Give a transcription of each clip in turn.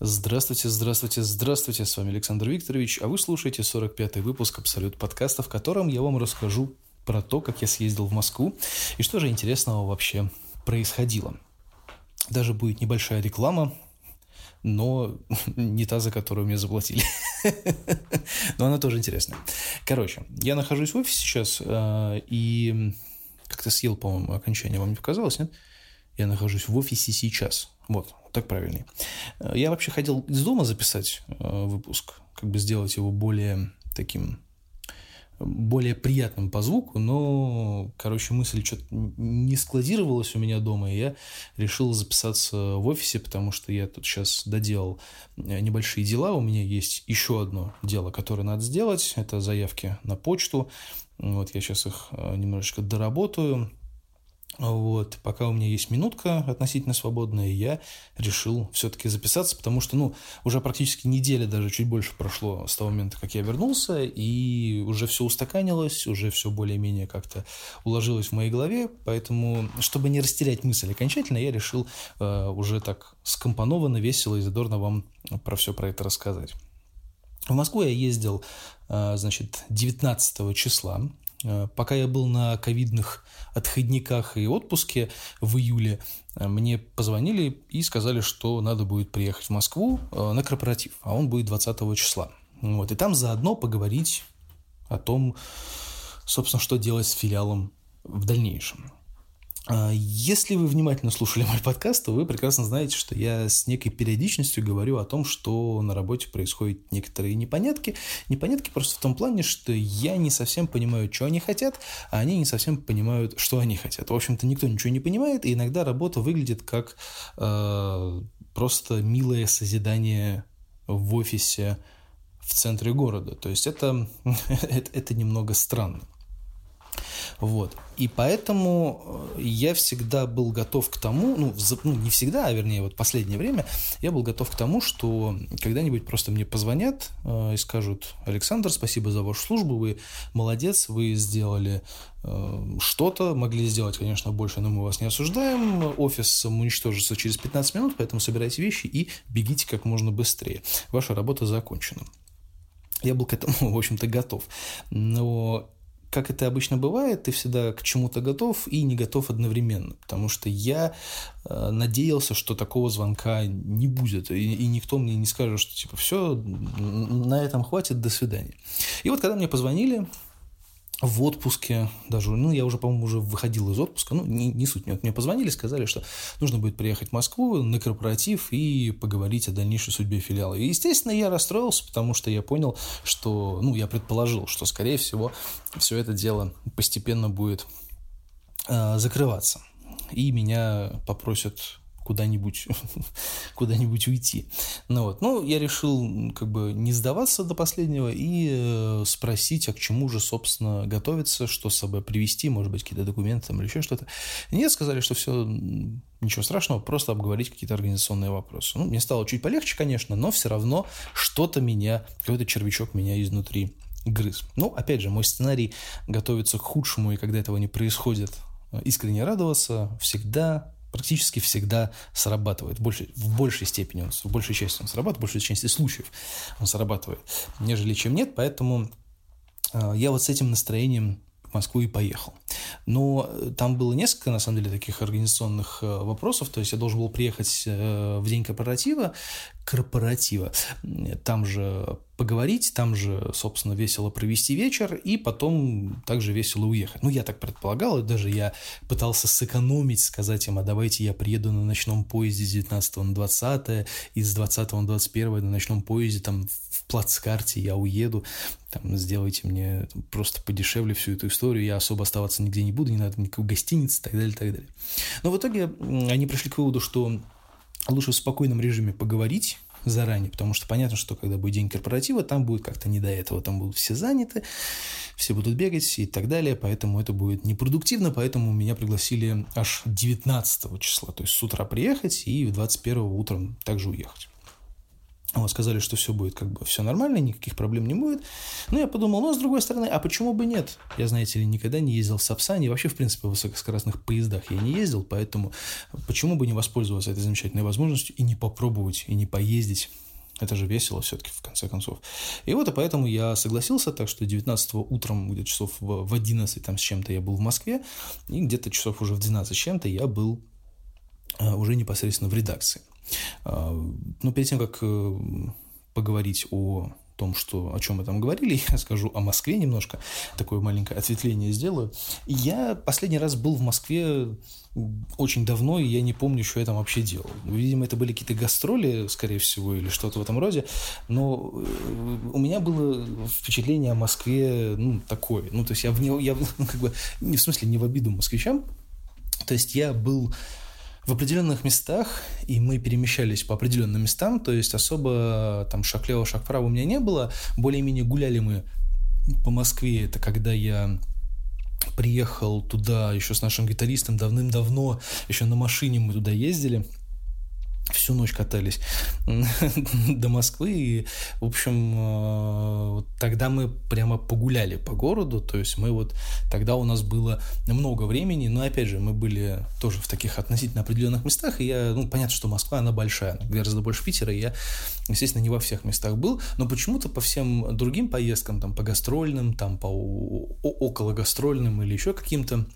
Здравствуйте, здравствуйте, здравствуйте, с вами Александр Викторович, а вы слушаете 45-й выпуск Абсолют подкаста, в котором я вам расскажу про то, как я съездил в Москву и что же интересного вообще происходило. Даже будет небольшая реклама, но не та, за которую мне заплатили. Но она тоже интересная. Короче, я нахожусь в офисе сейчас э, и как-то съел, по-моему, окончание, вам не показалось, нет? Я нахожусь в офисе сейчас. Вот, так правильнее. Э, я вообще хотел из дома записать э, выпуск, как бы сделать его более таким более приятным по звуку, но, короче, мысль что-то не складировалась у меня дома, и я решил записаться в офисе, потому что я тут сейчас доделал э, небольшие дела, у меня есть еще одно дело, которое надо сделать, это заявки на почту, вот я сейчас их немножечко доработаю, вот, пока у меня есть минутка относительно свободная, я решил все-таки записаться, потому что, ну, уже практически неделя, даже чуть больше прошло с того момента, как я вернулся, и уже все устаканилось, уже все более-менее как-то уложилось в моей голове, поэтому, чтобы не растерять мысль окончательно, я решил э, уже так скомпонованно, весело и задорно вам про все про это рассказать. В Москву я ездил, э, значит, 19 числа, пока я был на ковидных отходниках и отпуске в июле, э, мне позвонили и сказали, что надо будет приехать в Москву э, на корпоратив, а он будет 20 числа. Вот, и там заодно поговорить о том, собственно, что делать с филиалом в дальнейшем. А, если вы внимательно слушали мой подкаст, то вы прекрасно знаете, что я с некой периодичностью говорю о том, что на работе происходят некоторые непонятки. Непонятки просто в том плане, что я не совсем понимаю, что они хотят, а они не совсем понимают, что они хотят. В общем-то, никто ничего не понимает, и иногда работа выглядит как э, просто милое созидание в офисе в центре города. То есть это, это, это немного странно. Вот. И поэтому э, я всегда был готов к тому, ну, ну, не всегда, а вернее, вот последнее время, я был готов к тому, что когда-нибудь просто мне позвонят э, и скажут, Александр, спасибо за вашу службу, вы молодец, вы сделали э, что-то, могли сделать, конечно, больше, но мы вас не осуждаем, офис уничтожится через 15 минут, поэтому собирайте вещи и бегите как можно быстрее. Ваша работа закончена. Я был к этому, в общем-то, готов. Но как это обычно бывает, ты всегда к чему-то готов и не готов одновременно, потому что я э, надеялся, что такого звонка не будет, и, и никто мне не скажет, что типа все, на этом хватит, до свидания. И вот когда мне позвонили, в отпуске даже, ну, я уже, по-моему, уже выходил из отпуска, ну, не, не суть, мне, мне позвонили, сказали, что нужно будет приехать в Москву на корпоратив и поговорить о дальнейшей судьбе филиала. И, естественно, я расстроился, потому что я понял, что, ну, я предположил, что, скорее всего, все это дело постепенно будет э, закрываться. И меня попросят куда-нибудь куда-нибудь уйти. Ну, вот. ну, я решил как бы не сдаваться до последнего и э, спросить, а к чему же, собственно, готовиться, что с собой привезти, может быть, какие-то документы там, или еще что-то. Нет, сказали, что все ничего страшного, просто обговорить какие-то организационные вопросы. Ну, мне стало чуть полегче, конечно, но все равно что-то меня, какой-то червячок меня изнутри грыз. Ну, опять же, мой сценарий готовится к худшему, и когда этого не происходит, э, искренне радоваться всегда практически всегда срабатывает. Больше, в большей степени, он, в большей части он срабатывает, в большей части случаев он срабатывает, нежели чем нет. Поэтому э, я вот с этим настроением в Москву и поехал. Но э, там было несколько, на самом деле, таких организационных э, вопросов. То есть я должен был приехать в день корпоратива, корпоратива, там же поговорить, там же, собственно, весело провести вечер и потом также весело уехать. Ну, я так предполагал, и даже я пытался сэкономить, сказать им, а давайте я приеду на ночном поезде с 19 на 20, и с 20 на 21 на ночном поезде там в плацкарте я уеду, там, сделайте мне просто подешевле всю эту историю, я особо оставаться нигде не буду, не надо никакой гостиницы и так далее, и так далее. Но в итоге они пришли к выводу, что лучше в спокойном режиме поговорить, заранее, потому что понятно, что когда будет день корпоратива, там будет как-то не до этого, там будут все заняты, все будут бегать и так далее, поэтому это будет непродуктивно, поэтому меня пригласили аж 19 числа, то есть с утра приехать и 21 утром также уехать. Вот, сказали, что все будет как бы все нормально, никаких проблем не будет. Но я подумал, ну, с другой стороны, а почему бы нет? Я, знаете ли, никогда не ездил в Сапсане, вообще, в принципе, в высокоскоростных поездах я не ездил, поэтому почему бы не воспользоваться этой замечательной возможностью и не попробовать, и не поездить это же весело все-таки, в конце концов. И вот, и поэтому я согласился, так что 19 утром, где-то часов в 11 там с чем-то я был в Москве, и где-то часов уже в 12 с чем-то я был а, уже непосредственно в редакции. А, но перед тем, как э, поговорить о том, что, о чем мы там говорили, я скажу о Москве немножко, такое маленькое ответвление сделаю. Я последний раз был в Москве очень давно, и я не помню, что я там вообще делал. Видимо, это были какие-то гастроли, скорее всего, или что-то в этом роде, но э, у меня было впечатление о Москве, ну, такое. Ну, то есть я в не, я, ну, как бы, не в смысле, не в обиду москвичам, то есть я был в определенных местах, и мы перемещались по определенным местам, то есть особо там шаг лево, шаг вправо у меня не было, более-менее гуляли мы по Москве, это когда я приехал туда еще с нашим гитаристом давным-давно, еще на машине мы туда ездили – всю ночь катались до Москвы. И, в общем, э, тогда мы прямо погуляли по городу. То есть мы вот... Тогда у нас было много времени. Но, опять же, мы были тоже в таких относительно определенных местах. И я... Ну, понятно, что Москва, она большая. Гораздо больше Питера. И я, естественно, не во всех местах был. Но почему-то по всем другим поездкам, там, по гастрольным, там, по около гастрольным или еще каким-то,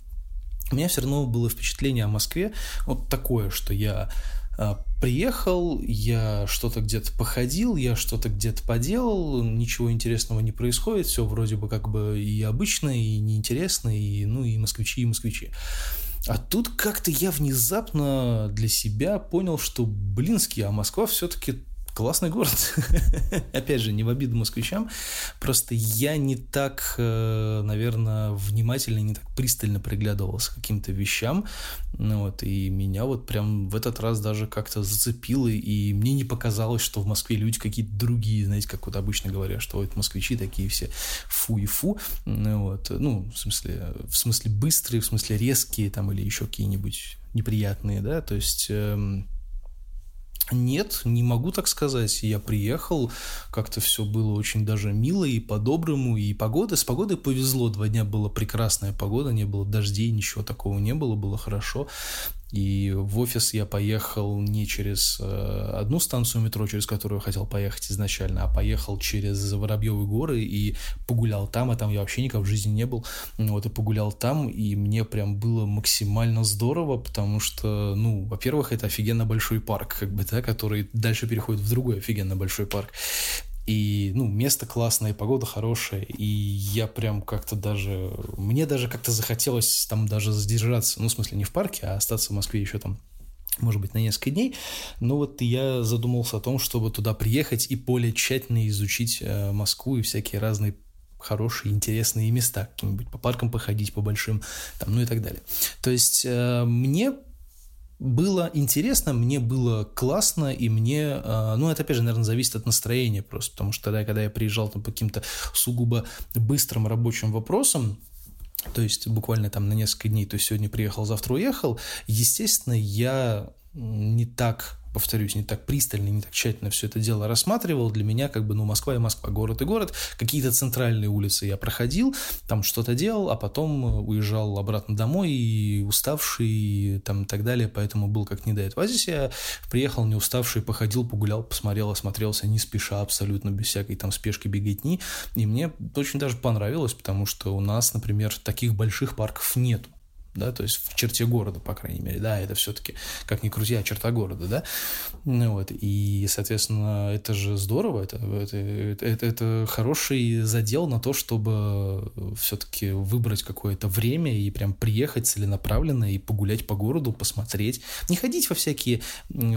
у меня все равно было впечатление о Москве вот такое, что я приехал, я что-то где-то походил, я что-то где-то поделал, ничего интересного не происходит, все вроде бы как бы и обычно, и неинтересно, и, ну, и москвичи, и москвичи. А тут как-то я внезапно для себя понял, что, блинский, а Москва все-таки Классный город. Опять же, не в обиду москвичам. Просто я не так, э, наверное, внимательно, не так пристально приглядывался к каким-то вещам. Ну, вот, и меня вот прям в этот раз даже как-то зацепило, и мне не показалось, что в Москве люди какие-то другие, знаете, как вот обычно говорят, что вот москвичи такие все фу и фу. Ну, вот, ну, в смысле, в смысле быстрые, в смысле резкие там или еще какие-нибудь неприятные, да, то есть... Эм, нет, не могу так сказать. Я приехал, как-то все было очень даже мило и по-доброму, и погода. С погодой повезло, два дня была прекрасная погода, не было дождей, ничего такого не было, было хорошо. И в офис я поехал не через э, одну станцию метро, через которую хотел поехать изначально, а поехал через Воробьевы горы и погулял там, а там я вообще никогда в жизни не был. Вот и погулял там, и мне прям было максимально здорово, потому что, ну, во-первых, это офигенно большой парк, как бы, да, который дальше переходит в другой офигенно большой парк. И, ну, место классное, погода хорошая, и я прям как-то даже... Мне даже как-то захотелось там даже задержаться, ну, в смысле, не в парке, а остаться в Москве еще там может быть, на несколько дней. Но вот я задумался о том, чтобы туда приехать и более тщательно изучить э, Москву и всякие разные хорошие, интересные места, какие-нибудь по паркам походить, по большим, там, ну и так далее. То есть э, мне было интересно, мне было классно, и мне, а, ну, это, опять же, наверное, зависит от настроения просто, потому что тогда, когда я приезжал там по каким-то сугубо быстрым рабочим вопросам, то есть буквально там на несколько дней, то есть сегодня приехал, завтра уехал, естественно, я не так повторюсь, не так пристально, не так тщательно все это дело рассматривал. Для меня как бы, ну, Москва и Москва, город и город. Какие-то центральные улицы я проходил, там что-то делал, а потом э, уезжал обратно домой, и уставший, и там и так далее, поэтому был как не до этого. А здесь я приехал не уставший, походил, погулял, посмотрел, осмотрелся, не спеша абсолютно, без всякой там спешки, беготни, и мне очень даже понравилось, потому что у нас, например, таких больших парков нету да, то есть в черте города, по крайней мере, да, это все-таки, как ни крути, а черта города, да, ну вот, и, соответственно, это же здорово, это, это, это, это хороший задел на то, чтобы все-таки выбрать какое-то время и прям приехать целенаправленно и погулять по городу, посмотреть, не ходить во всякие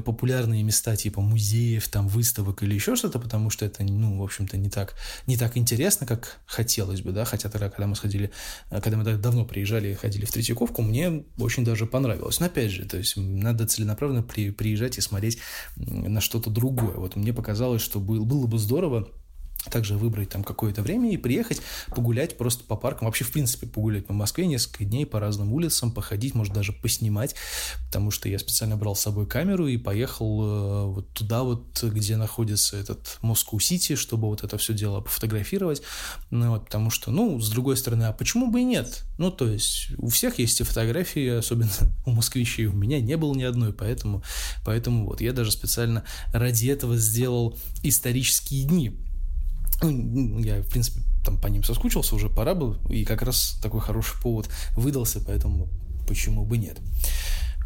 популярные места, типа музеев, там, выставок или еще что-то, потому что это, ну, в общем-то, не так, не так интересно, как хотелось бы, да, хотя тогда, когда мы сходили, когда мы давно приезжали и ходили в Третьяковку, упаковку мне очень даже понравилось. Но опять же, то есть надо целенаправленно при, приезжать и смотреть на что-то другое. Вот мне показалось, что был, было бы здорово также выбрать там какое-то время и приехать погулять просто по паркам, вообще в принципе погулять по Москве несколько дней по разным улицам, походить, может даже поснимать, потому что я специально брал с собой камеру и поехал э, вот туда вот, где находится этот Москву-Сити, чтобы вот это все дело пофотографировать, ну, вот, потому что, ну, с другой стороны, а почему бы и нет? Ну, то есть у всех есть и фотографии, особенно у москвичей, у меня не было ни одной, поэтому, поэтому вот я даже специально ради этого сделал исторические дни, ну, я, в принципе, там по ним соскучился, уже пора было, и как раз такой хороший повод выдался, поэтому почему бы нет.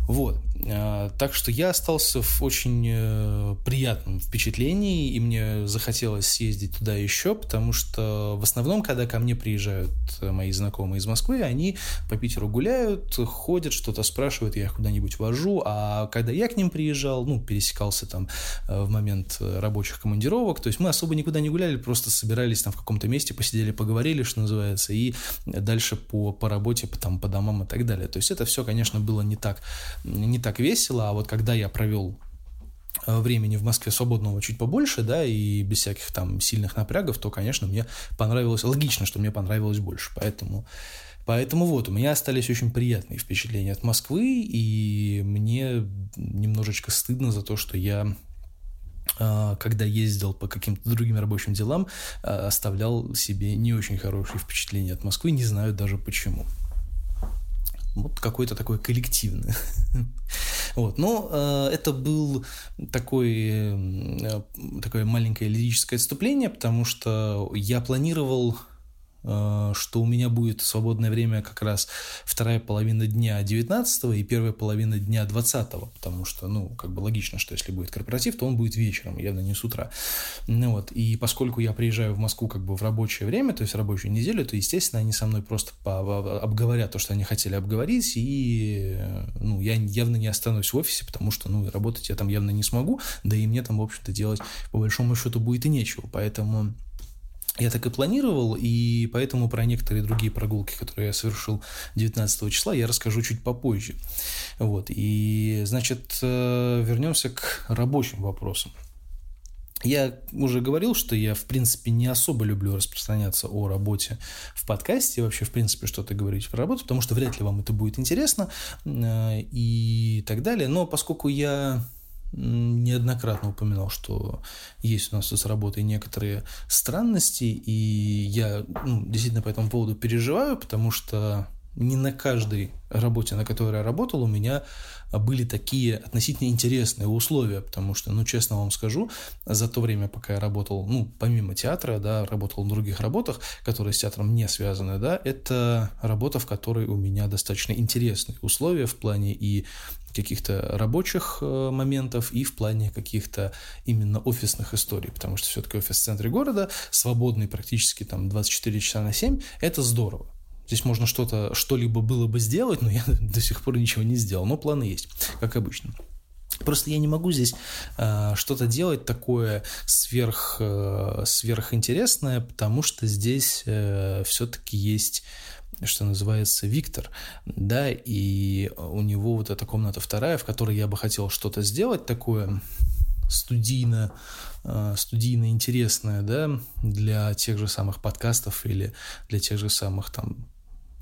Вот. А, так что я остался в очень э, приятном впечатлении, и мне захотелось съездить туда еще, потому что в основном, когда ко мне приезжают мои знакомые из Москвы, они по Питеру гуляют, ходят, что-то спрашивают, я их куда-нибудь вожу, а когда я к ним приезжал, ну, пересекался там э, в момент рабочих командировок, то есть мы особо никуда не гуляли, просто собирались там в каком-то месте, посидели, поговорили, что называется, и дальше по, по работе, по, там, по домам и так далее. То есть это все, конечно, было не так не так весело, а вот когда я провел э, времени в Москве свободного чуть побольше, да, и без всяких там сильных напрягов, то, конечно, мне понравилось, логично, что мне понравилось больше, поэтому, поэтому вот, у меня остались очень приятные впечатления от Москвы, и мне немножечко стыдно за то, что я э, когда ездил по каким-то другим рабочим делам, э, оставлял себе не очень хорошие впечатления от Москвы, не знаю даже почему вот какой-то такой коллективный. вот. Но э, это был такой, э, такое маленькое лирическое отступление, потому что я планировал что у меня будет свободное время как раз вторая половина дня 19 и первая половина дня 20 потому что, ну, как бы логично, что если будет корпоратив, то он будет вечером, явно не с утра. Ну вот, и поскольку я приезжаю в Москву как бы в рабочее время, то есть рабочую неделю, то, естественно, они со мной просто обговорят то, что они хотели обговорить, и, ну, я явно не останусь в офисе, потому что, ну, работать я там явно не смогу, да и мне там, в общем-то, делать по большому счету будет и нечего, поэтому я так и планировал, и поэтому про некоторые другие прогулки, которые я совершил 19 числа, я расскажу чуть попозже. Вот, и, значит, э, вернемся к рабочим вопросам. Я уже говорил, что я, в принципе, не особо люблю распространяться о работе в подкасте, вообще, в принципе, что-то говорить про работу, потому что вряд ли вам это будет интересно э, и так далее. Но поскольку я неоднократно упоминал, что есть у нас с работой некоторые странности, и я ну, действительно по этому поводу переживаю, потому что не на каждой работе, на которой я работал, у меня были такие относительно интересные условия, потому что, ну, честно вам скажу, за то время, пока я работал, ну, помимо театра, да, работал на других работах, которые с театром не связаны, да, это работа, в которой у меня достаточно интересные условия в плане и каких-то рабочих э, моментов и в плане каких-то именно офисных историй, потому что все-таки офис в центре города, свободный практически там 24 часа на 7, это здорово. Здесь можно что-то, что-либо было бы сделать, но я до сих пор ничего не сделал. Но планы есть, как обычно. Просто я не могу здесь э, что-то делать такое сверх, э, сверхинтересное, потому что здесь э, все-таки есть что называется, Виктор, да, и у него вот эта комната вторая, в которой я бы хотел что-то сделать такое студийно, э, студийно интересное, да, для тех же самых подкастов или для тех же самых там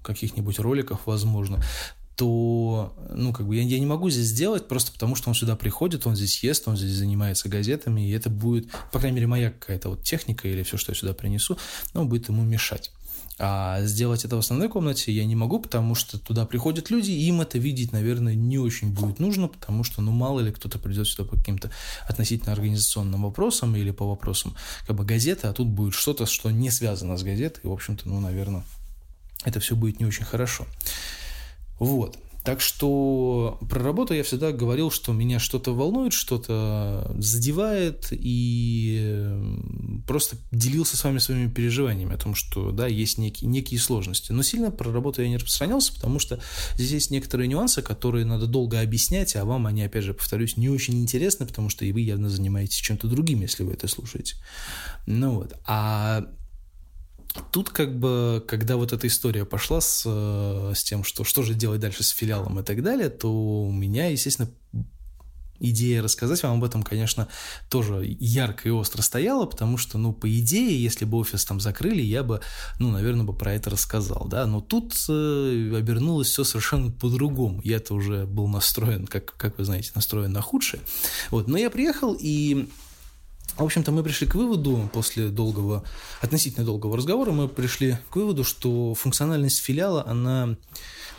каких-нибудь роликов, возможно, то, ну, как бы я, я не могу здесь сделать просто потому, что он сюда приходит, он здесь ест, он здесь занимается газетами, и это будет, по крайней мере, моя какая-то вот техника или все, что я сюда принесу, ну, будет ему мешать. А сделать это в основной комнате я не могу, потому что туда приходят люди, и им это видеть, наверное, не очень будет нужно, потому что, ну, мало ли кто-то придет сюда по каким-то относительно организационным вопросам или по вопросам как бы газеты, а тут будет что-то, что не связано с газетой, и, в общем-то, ну, наверное, это все будет не очень хорошо. Вот. Так что про работу я всегда говорил, что меня что-то волнует, что-то задевает, и просто делился с вами своими переживаниями о том, что, да, есть некие, некие сложности. Но сильно про работу я не распространялся, потому что здесь есть некоторые нюансы, которые надо долго объяснять, а вам они, опять же, повторюсь, не очень интересны, потому что и вы явно занимаетесь чем-то другим, если вы это слушаете. Ну вот. А Тут как бы, когда вот эта история пошла с, э, с тем, что что же делать дальше с филиалом и так далее, то у меня, естественно, идея рассказать вам об этом, конечно, тоже ярко и остро стояла, потому что, ну, по идее, если бы офис там закрыли, я бы, ну, наверное, бы про это рассказал, да, но тут э, обернулось все совершенно по-другому. Я-то уже был настроен, как, как вы знаете, настроен на худшее. Вот, но я приехал и в общем-то, мы пришли к выводу после долгого, относительно долгого разговора, мы пришли к выводу, что функциональность филиала, она,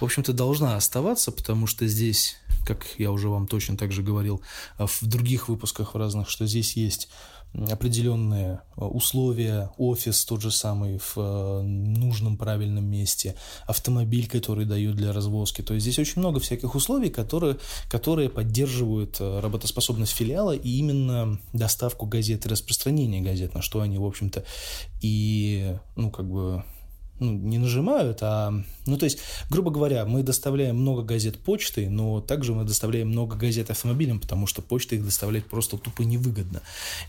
в общем-то, должна оставаться, потому что здесь как я уже вам точно так же говорил а, в других выпусках в разных, что здесь есть определенные а, условия, офис тот же самый в а, нужном правильном месте, автомобиль, который дают для развозки. То есть здесь очень много всяких условий, которые, которые поддерживают работоспособность филиала и именно доставку газет и распространение газет, на что они, в общем-то, и, ну, как бы ну, не нажимают, а... Ну, то есть, грубо говоря, мы доставляем много газет почтой, но также мы доставляем много газет автомобилем, потому что почта их доставлять просто тупо невыгодно.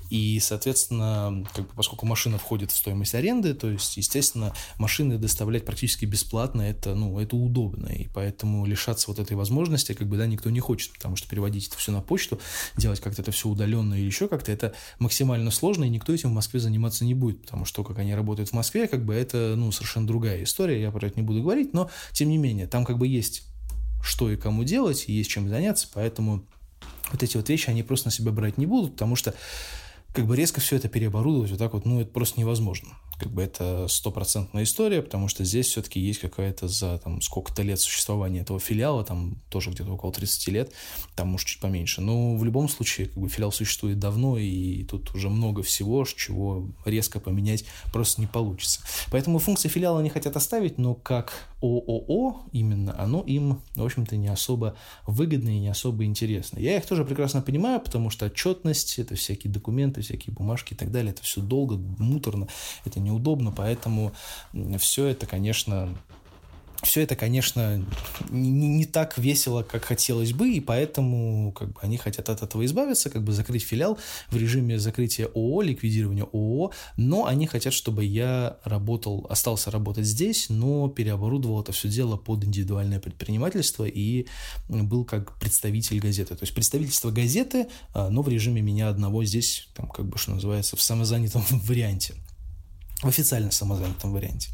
И, соответственно, как бы, поскольку машина входит в стоимость аренды, то есть, естественно, машины доставлять практически бесплатно, это, ну, это удобно, и поэтому лишаться вот этой возможности, как бы, да, никто не хочет, потому что переводить это все на почту, делать как-то это все удаленно или еще как-то, это максимально сложно, и никто этим в Москве заниматься не будет, потому что, как они работают в Москве, как бы, это, ну, совершенно совершенно другая история, я про это не буду говорить, но тем не менее, там как бы есть что и кому делать, есть чем заняться, поэтому вот эти вот вещи, они просто на себя брать не будут, потому что как бы резко все это переоборудовать вот так вот, ну, это просто невозможно как бы это стопроцентная история, потому что здесь все-таки есть какая-то за там сколько-то лет существования этого филиала, там тоже где-то около 30 лет, там может чуть поменьше. Но в любом случае как бы филиал существует давно, и тут уже много всего, чего резко поменять просто не получится. Поэтому функции филиала они хотят оставить, но как ООО именно, оно им, в общем-то, не особо выгодно и не особо интересно. Я их тоже прекрасно понимаю, потому что отчетность, это всякие документы, всякие бумажки и так далее, это все долго, муторно, это не неудобно, поэтому все это, конечно, все это, конечно, не, не так весело, как хотелось бы, и поэтому как бы, они хотят от этого избавиться, как бы закрыть филиал в режиме закрытия ООО, ликвидирования ООО, но они хотят, чтобы я работал, остался работать здесь, но переоборудовал это все дело под индивидуальное предпринимательство и был как представитель газеты. То есть представительство газеты, а, но в режиме меня одного здесь, там, как бы, что называется, в самозанятом варианте в официально самозанятом варианте.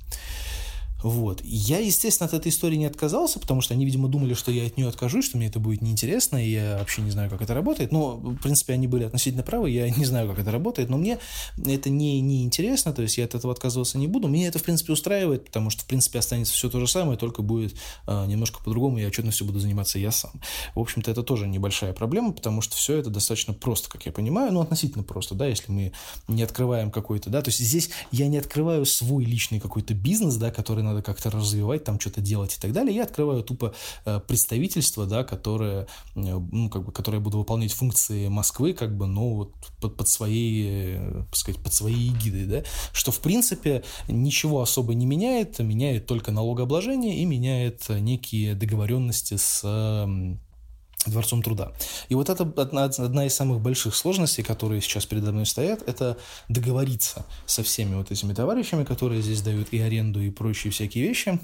Вот. Я, естественно, от этой истории не отказался, потому что они, видимо, думали, что я от нее откажусь, что мне это будет неинтересно, и я вообще не знаю, как это работает. Но, в принципе, они были относительно правы, я не знаю, как это работает, но мне это не, не интересно, то есть я от этого отказываться не буду. Мне это, в принципе, устраивает, потому что, в принципе, останется все то же самое, только будет э, немножко по-другому, и отчетностью буду заниматься я сам. В общем-то, это тоже небольшая проблема, потому что все это достаточно просто, как я понимаю, ну, относительно просто, да, если мы не открываем какой-то, да, то есть здесь я не открываю свой личный какой-то бизнес, да, который надо как-то развивать, там что-то делать и так далее. Я открываю тупо э, представительство, да, которое, э, ну, как бы, которое буду выполнять функции Москвы, как бы, ну, вот под, под своей, э, так сказать, под своей эгидой, да, что, в принципе, ничего особо не меняет, меняет только налогообложение и меняет некие договоренности с Дворцом труда. И вот это одна, одна из самых больших сложностей, которые сейчас передо мной стоят, это договориться со всеми вот этими товарищами, которые здесь дают и аренду, и прочие всякие вещи.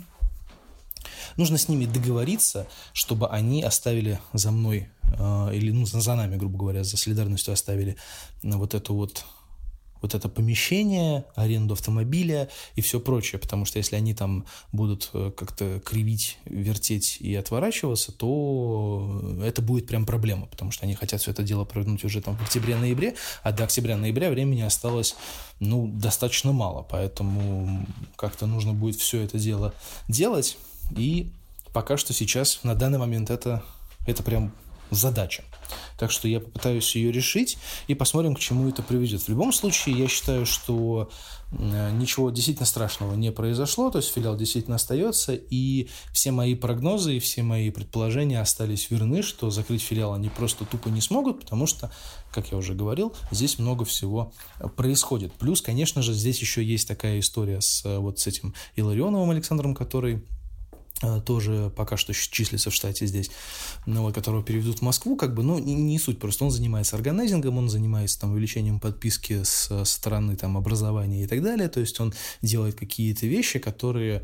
Нужно с ними договориться, чтобы они оставили за мной, э, или ну, за нами, грубо говоря, за солидарностью оставили вот эту вот вот это помещение, аренду автомобиля и все прочее, потому что если они там будут э, как-то кривить, вертеть и отворачиваться, то это будет прям проблема, потому что они хотят все это дело провернуть уже там в октябре-ноябре, а до октября-ноября времени осталось, ну, достаточно мало, поэтому как-то нужно будет все это дело делать, и пока что сейчас, на данный момент, это, это прям задача. Так что я попытаюсь ее решить и посмотрим, к чему это приведет. В любом случае, я считаю, что э, ничего действительно страшного не произошло, то есть филиал действительно остается, и все мои прогнозы и все мои предположения остались верны, что закрыть филиал они просто тупо не смогут, потому что, как я уже говорил, здесь много всего происходит. Плюс, конечно же, здесь еще есть такая история с э, вот с этим Иларионовым Александром, который Э, тоже пока что числится в штате здесь, ну, вот, которого переведут в Москву, как бы, ну, не, не суть, просто он занимается органайзингом, он занимается там увеличением подписки с, стороны там образования и так далее, то есть он делает какие-то вещи, которые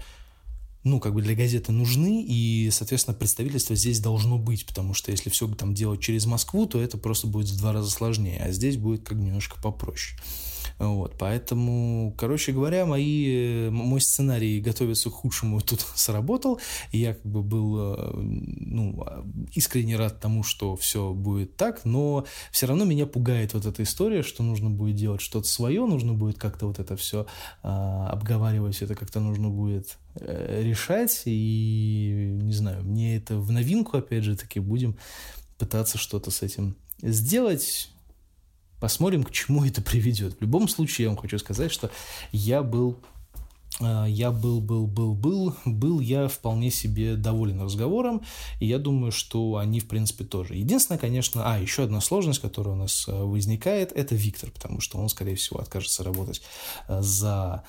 ну, как бы для газеты нужны, и, соответственно, представительство здесь должно быть, потому что если все там делать через Москву, то это просто будет в два раза сложнее, а здесь будет как бы немножко попроще. Вот, поэтому, короче говоря, мои, мой сценарий готовиться к худшему тут сработал. И я как бы был э, ну, искренне рад тому, что все будет так, но все равно меня пугает вот эта история, что нужно будет делать что-то свое, нужно будет как-то вот это все а, обговаривать, это как-то нужно будет э, решать. И не знаю, мне это в новинку, опять же таки, будем пытаться что-то с этим сделать. Посмотрим, к чему это приведет. В любом случае, я вам хочу сказать, что я был э, я был, был, был, был, был я вполне себе доволен разговором, и я думаю, что они, в принципе, тоже. Единственное, конечно, а, еще одна сложность, которая у нас э, возникает, это Виктор, потому что он, скорее всего, откажется работать э, за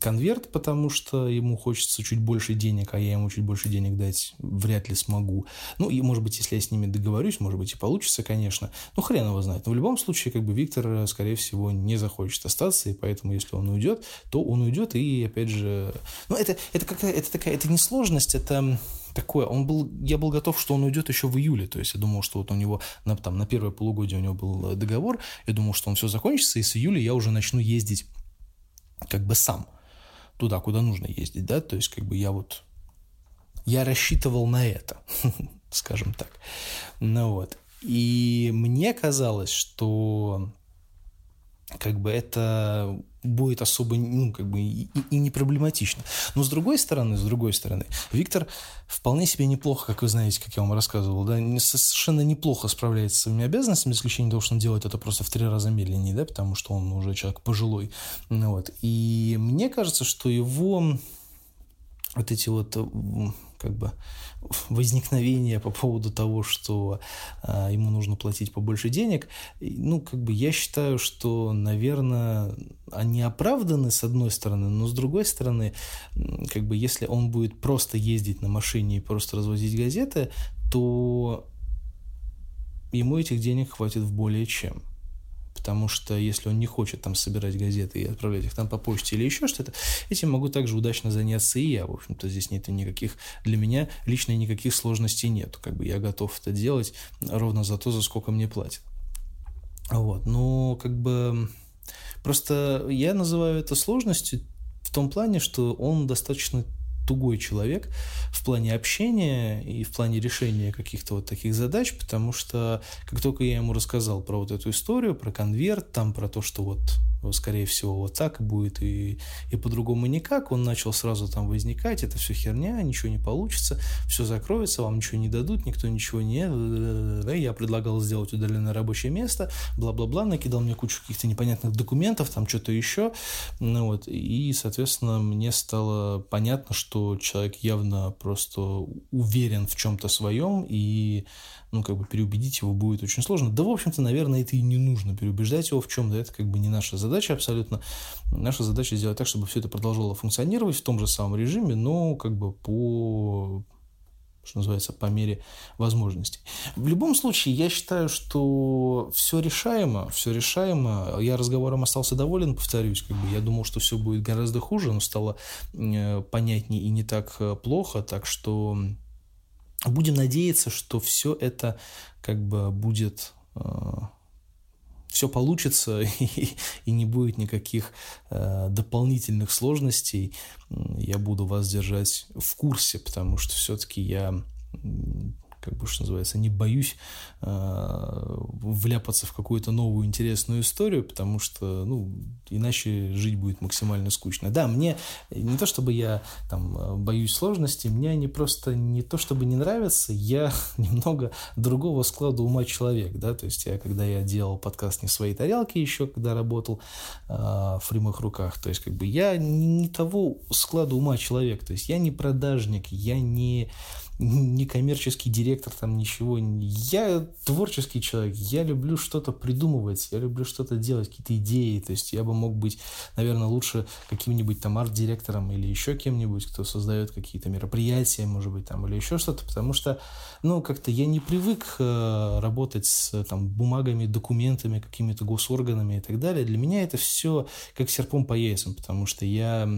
конверт, потому что ему хочется чуть больше денег, а я ему чуть больше денег дать вряд ли смогу. Ну, и, может быть, если я с ними договорюсь, может быть, и получится, конечно. Ну, хрен его знает. Но в любом случае, как бы, Виктор, скорее всего, не захочет остаться, и поэтому, если он уйдет, то он уйдет, и, опять же... Ну, это, это какая это такая, это не сложность, это такое. Он был, я был готов, что он уйдет еще в июле. То есть я думал, что вот у него на, там, на первое полугодие у него был договор. Я думал, что он все закончится, и с июля я уже начну ездить как бы сам туда, куда нужно ездить, да, то есть как бы я вот, я рассчитывал на это, скажем так, ну вот, и мне казалось, что как бы это будет особо, ну, как бы и, и не проблематично. Но с другой стороны, с другой стороны, Виктор вполне себе неплохо, как вы знаете, как я вам рассказывал, да, совершенно неплохо справляется с своими обязанностями, за исключением того, что он делает это просто в три раза медленнее, да, потому что он уже человек пожилой. Вот. И мне кажется, что его вот эти вот как бы возникновения по поводу того, что а, ему нужно платить побольше денег, ну, как бы я считаю, что, наверное, они оправданы с одной стороны, но с другой стороны, как бы если он будет просто ездить на машине и просто развозить газеты, то ему этих денег хватит в более чем потому что если он не хочет там собирать газеты и отправлять их там по почте или еще что-то, этим могу также удачно заняться и я. В общем-то, здесь нет никаких, для меня лично никаких сложностей нет. Как бы я готов это делать ровно за то, за сколько мне платят. Вот, но как бы просто я называю это сложностью в том плане, что он достаточно тугой человек в плане общения и в плане решения каких-то вот таких задач, потому что как только я ему рассказал про вот эту историю, про конверт, там про то, что вот скорее всего, вот так и будет, и, и по-другому никак. Он начал сразу там возникать, это все херня, ничего не получится, все закроется, вам ничего не дадут, никто ничего не... Я предлагал сделать удаленное рабочее место, бла-бла-бла, накидал мне кучу каких-то непонятных документов, там что-то еще, ну вот, и, соответственно, мне стало понятно, что человек явно просто уверен в чем-то своем, и ну, как бы переубедить его будет очень сложно. Да, в общем-то, наверное, это и не нужно переубеждать его в чем-то, это как бы не наша задача абсолютно. Наша задача сделать так, чтобы все это продолжало функционировать в том же самом режиме, но как бы по что называется, по мере возможностей. В любом случае, я считаю, что все решаемо, все решаемо. Я разговором остался доволен, повторюсь, как бы я думал, что все будет гораздо хуже, но стало э, понятнее и не так э, плохо, так что Будем надеяться, что все это как бы будет э, все получится и, и не будет никаких э, дополнительных сложностей. Я буду вас держать в курсе, потому что все-таки я как бы, что называется, не боюсь э, вляпаться в какую-то новую интересную историю, потому что, ну, иначе жить будет максимально скучно. Да, мне не то, чтобы я там боюсь сложностей, мне они просто не то, чтобы не нравятся, я немного другого склада ума человек, да, то есть я, когда я делал подкаст «Не своей тарелки» еще, когда работал э, в прямых руках, то есть как бы я не того склада ума человек, то есть я не продажник, я не не коммерческий директор, там ничего. Я творческий человек, я люблю что-то придумывать, я люблю что-то делать, какие-то идеи. То есть я бы мог быть, наверное, лучше каким-нибудь там арт-директором или еще кем-нибудь, кто создает какие-то мероприятия, может быть, там, или еще что-то, потому что, ну, как-то я не привык э, работать с там бумагами, документами, какими-то госорганами и так далее. Для меня это все как серпом по яйцам, потому что я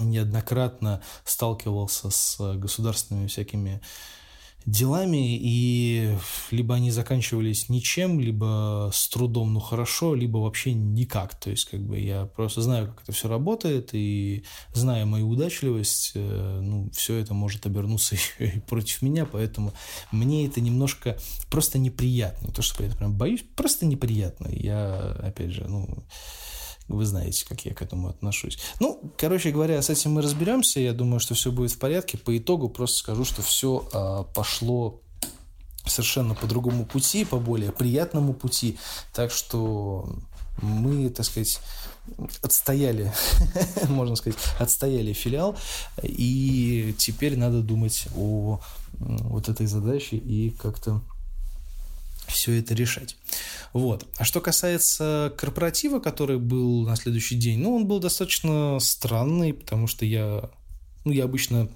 неоднократно сталкивался с государственными всякими делами, и либо они заканчивались ничем, либо с трудом, ну хорошо, либо вообще никак. То есть, как бы я просто знаю, как это все работает, и зная мою удачливость, э, ну, все это может обернуться и против меня, поэтому мне это немножко просто неприятно. Не то, что я прям боюсь, просто неприятно. Я, опять же, ну, вы знаете, как я к этому отношусь. Ну, короче говоря, с этим мы разберемся. Я думаю, что все будет в порядке. По итогу просто скажу, что все а, пошло совершенно по другому пути, по более приятному пути. Так что мы, так сказать, отстояли, можно сказать, отстояли филиал, и теперь надо думать о вот этой задаче и как-то все это решать. Вот. А что касается корпоратива, который был на следующий день, ну, он был достаточно странный, потому что я, ну, я обычно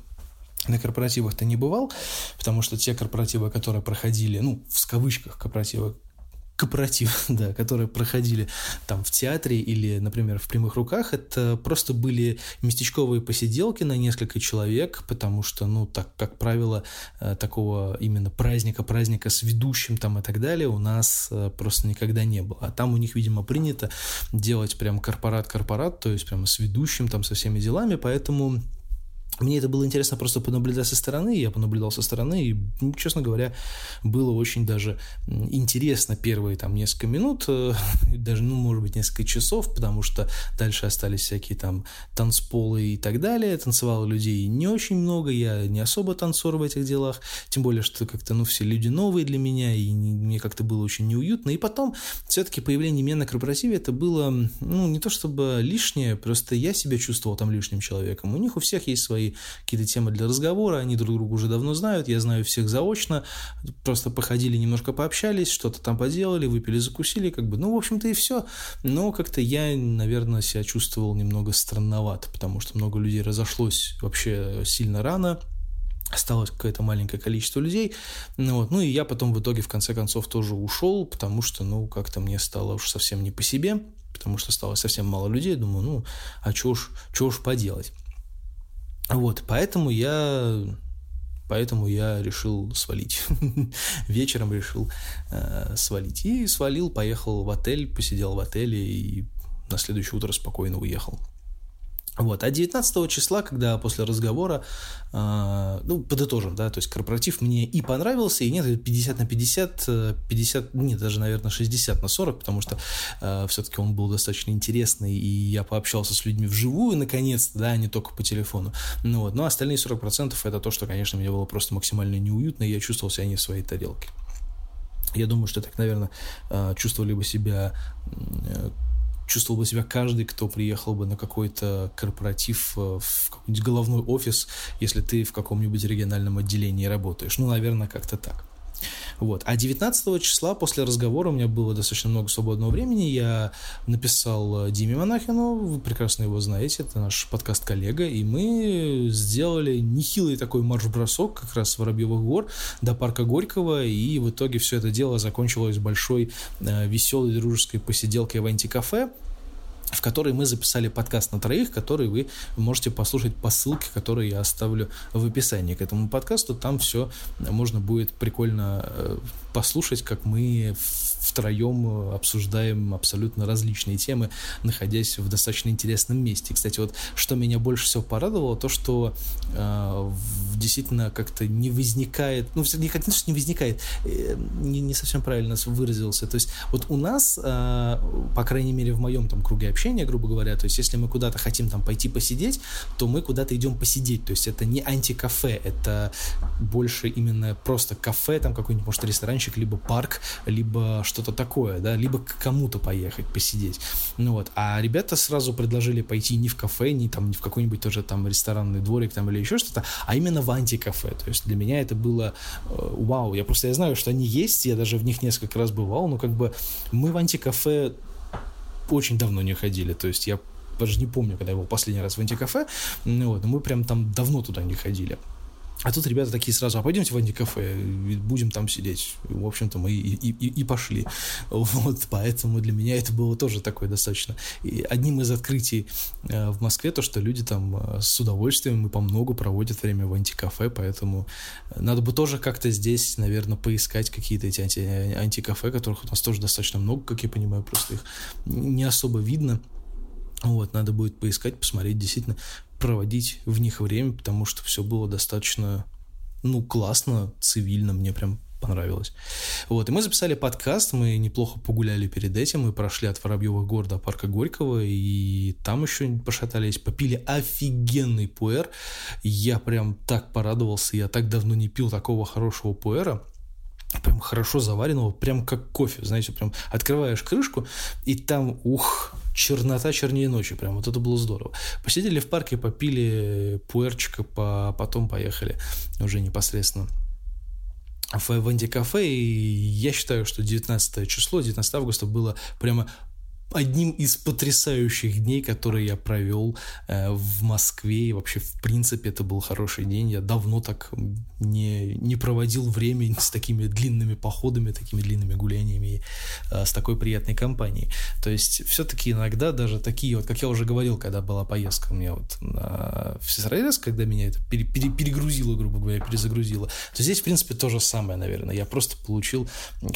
на корпоративах-то не бывал, потому что те корпоративы, которые проходили, ну, в кавычках корпоративы, корпоратив, да, которые проходили там в театре или, например, в прямых руках, это просто были местечковые посиделки на несколько человек, потому что, ну, так, как правило, э, такого именно праздника, праздника с ведущим там и так далее у нас э, просто никогда не было. А там у них, видимо, принято делать прям корпорат-корпорат, то есть прямо с ведущим там со всеми делами, поэтому мне это было интересно просто понаблюдать со стороны, я понаблюдал со стороны, и, ну, честно говоря, было очень даже интересно первые там несколько минут, э, даже, ну, может быть, несколько часов, потому что дальше остались всякие там танцполы и так далее, танцевало людей не очень много, я не особо танцор в этих делах, тем более, что как-то, ну, все люди новые для меня, и мне как-то было очень неуютно, и потом все-таки появление меня на корпоративе, это было, ну, не то чтобы лишнее, просто я себя чувствовал там лишним человеком, у них у всех есть свои какие-то темы для разговора, они друг друга уже давно знают, я знаю всех заочно, просто походили, немножко пообщались, что-то там поделали, выпили, закусили, как бы, ну, в общем-то и все, но как-то я, наверное, себя чувствовал немного странновато, потому что много людей разошлось вообще сильно рано, осталось какое-то маленькое количество людей, ну, вот, ну и я потом в итоге в конце концов тоже ушел, потому что, ну, как-то мне стало уж совсем не по себе, потому что стало совсем мало людей, думаю, ну, а что уж, что уж поделать. Вот, поэтому я Поэтому я решил свалить. Вечером решил э, свалить. И свалил, поехал в отель, посидел в отеле и на следующее утро спокойно уехал. Вот. А 19 числа, когда после разговора, э, ну, подытожим, да, то есть корпоратив мне и понравился, и нет, 50 на 50, 50, э, нет, даже, наверное, 60 на 40, потому что э, все-таки он был достаточно интересный, и я пообщался с людьми вживую, наконец-то, да, а не только по телефону. Ну, вот. Но остальные 40% это то, что, конечно, мне было просто максимально неуютно, и я чувствовал себя не в своей тарелке. Я думаю, что так, наверное, э, чувствовали бы себя э, чувствовал бы себя каждый, кто приехал бы на какой-то корпоратив э, в какой-нибудь головной офис, если ты в каком-нибудь региональном отделении работаешь. Ну, наверное, как-то так. Вот. А 19 числа после разговора у меня было достаточно много свободного времени. Я написал э, Диме Монахину, вы прекрасно его знаете, это наш подкаст-коллега, и мы сделали нехилый такой марш-бросок как раз с Воробьевых гор до парка Горького, и в итоге все это дело закончилось большой э, веселой дружеской посиделкой в антикафе в которой мы записали подкаст на троих, который вы можете послушать по ссылке, которую я оставлю в описании к этому подкасту. Там все можно будет прикольно э, послушать, как мы втроем обсуждаем абсолютно различные темы, находясь в достаточно интересном месте. Кстати, вот что меня больше всего порадовало, то, что э, действительно как-то не возникает, ну, не как не возникает, э, не, не совсем правильно выразился. То есть вот у нас, э, по крайней мере, в моем там круге общения, грубо говоря, то есть если мы куда-то хотим там пойти посидеть, то мы куда-то идем посидеть. То есть это не антикафе, это больше именно просто кафе, там какой-нибудь, может, ресторанчик, либо парк, либо что что-то такое, да, либо к кому-то поехать, посидеть. Ну вот, а ребята сразу предложили пойти не в кафе, не там, не в какой-нибудь тоже там ресторанный дворик там или еще что-то, а именно в антикафе. То есть для меня это было э, вау. Я просто я знаю, что они есть, я даже в них несколько раз бывал, но как бы мы в антикафе очень давно не ходили. То есть я даже не помню, когда я был последний раз в антикафе, ну, вот, но мы прям там давно туда не ходили. А тут ребята такие сразу, а пойдемте в антикафе, будем там сидеть. В общем-то, мы и, и, и, пошли. Вот, поэтому для меня это было тоже такое достаточно. И одним из открытий э, в Москве то, что люди там э, с удовольствием и по много проводят время в антикафе, поэтому надо бы тоже как-то здесь, наверное, поискать какие-то эти анти, антикафе, которых у нас тоже достаточно много, как я понимаю, просто их не особо видно. Вот, надо будет поискать, посмотреть, действительно, проводить в них время, потому что все было достаточно, ну, классно, цивильно, мне прям понравилось. Вот, и мы записали подкаст, мы неплохо погуляли перед этим, мы прошли от Воробьевых гор до парка Горького, и там еще пошатались, попили офигенный пуэр. Я прям так порадовался, я так давно не пил такого хорошего пуэра прям хорошо заваренного, прям как кофе, знаете, прям открываешь крышку, и там, ух, чернота чернее ночи, прям вот это было здорово. Посидели в парке, попили пуэрчика, по, потом поехали уже непосредственно в, в антикафе, и я считаю, что 19 число, 19 августа было прямо одним из потрясающих дней, которые я провел э, в Москве. И вообще, в принципе, это был хороший день. Я давно так не, не проводил время с такими длинными походами, такими длинными гуляниями, э, с такой приятной компанией. То есть, все-таки иногда даже такие, вот как я уже говорил, когда была поездка у меня вот на, в Сестрорецк, когда меня это пере, пере, перегрузило, грубо говоря, перезагрузило, то здесь, в принципе, то же самое, наверное. Я просто получил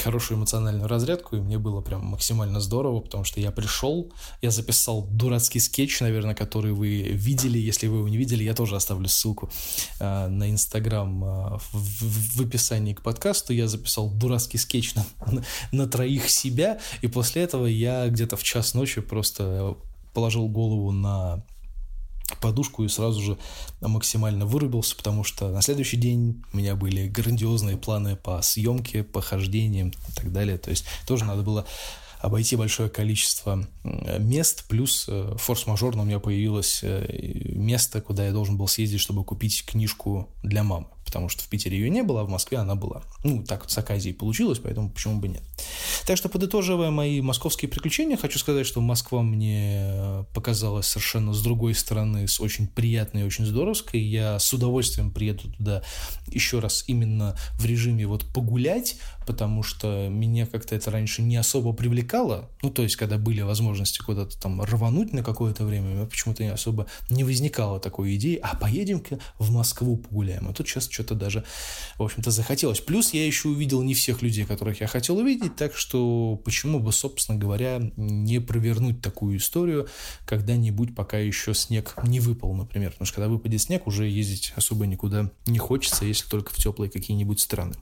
хорошую эмоциональную разрядку, и мне было прям максимально здорово, потому что я пришел, я записал дурацкий скетч, наверное, который вы видели. Если вы его не видели, я тоже оставлю ссылку э, на Инстаграм э, в, в описании к подкасту. Я записал дурацкий скетч на, на, на троих себя, и после этого я где-то в час ночи просто положил голову на подушку и сразу же максимально вырубился, потому что на следующий день у меня были грандиозные планы по съемке, по хождениям и так далее. То есть тоже надо было обойти большое количество мест, плюс э, форс-мажорно у меня появилось э, место, куда я должен был съездить, чтобы купить книжку для мамы потому что в Питере ее не было, а в Москве она была. Ну, так вот с Аказией получилось, поэтому почему бы нет. Так что, подытоживая мои московские приключения, хочу сказать, что Москва мне показалась совершенно с другой стороны, с очень приятной и очень здоровской. Я с удовольствием приеду туда еще раз именно в режиме вот погулять, потому что меня как-то это раньше не особо привлекало. Ну, то есть, когда были возможности куда-то там рвануть на какое-то время, почему-то не особо не возникало такой идеи, а поедем-ка в Москву погуляем. А тут сейчас что-то даже, в общем-то, захотелось. Плюс я еще увидел не всех людей, которых я хотел увидеть, так что почему бы, собственно говоря, не провернуть такую историю когда-нибудь, пока еще снег не выпал, например. Потому что когда выпадет снег, уже ездить особо никуда не хочется, если только в теплые какие-нибудь страны.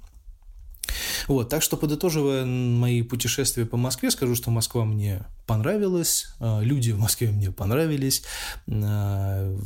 Вот, так что, подытоживая мои путешествия по Москве, скажу, что Москва мне понравилась, а, люди в Москве мне понравились, а,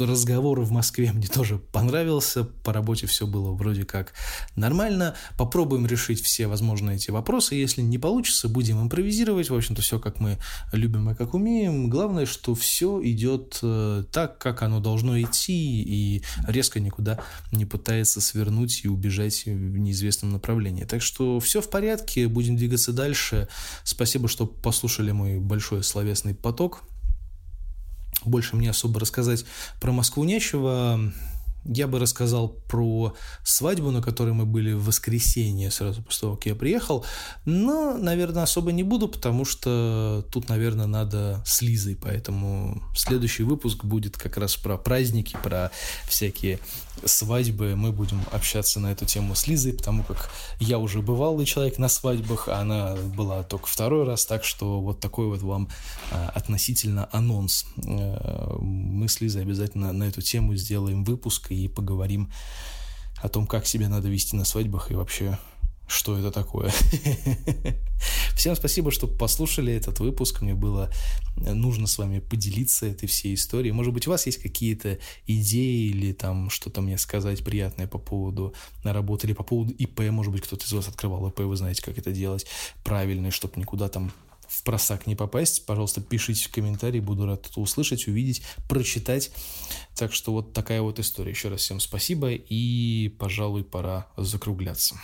разговор в Москве мне тоже понравился, по работе все было вроде как нормально, попробуем решить все возможные эти вопросы, если не получится, будем импровизировать, в общем-то, все как мы любим и как умеем, главное, что все идет э, так, как оно должно идти, и резко никуда не пытается свернуть и убежать в неизвестном направлении. Так что все в порядке, будем двигаться дальше. Спасибо, что послушали мой большой словесный поток больше мне особо рассказать про Москву нечего. Я бы рассказал про свадьбу, на которой мы были в воскресенье, сразу после того, как я приехал. Но, наверное, особо не буду, потому что тут, наверное, надо с Лизой. Поэтому следующий выпуск будет как раз про праздники, про всякие свадьбы. Мы будем общаться на эту тему с Лизой, потому как я уже бывалый человек на свадьбах, а она была только второй раз. Так что вот такой вот вам а, относительно анонс. Э, мы с Лизой обязательно на эту тему сделаем выпуск и поговорим о том, как себя надо вести на свадьбах и вообще, что это такое. Всем спасибо, что послушали этот выпуск. Мне было нужно с вами поделиться этой всей историей. Может быть, у вас есть какие-то идеи или там что-то мне сказать приятное по поводу работы или по поводу ИП. Может быть, кто-то из вас открывал ИП, вы знаете, как это делать правильно, чтобы никуда там в просак не попасть, пожалуйста, пишите в комментарии, буду рад это услышать, увидеть, прочитать. Так что вот такая вот история. Еще раз всем спасибо и, пожалуй, пора закругляться.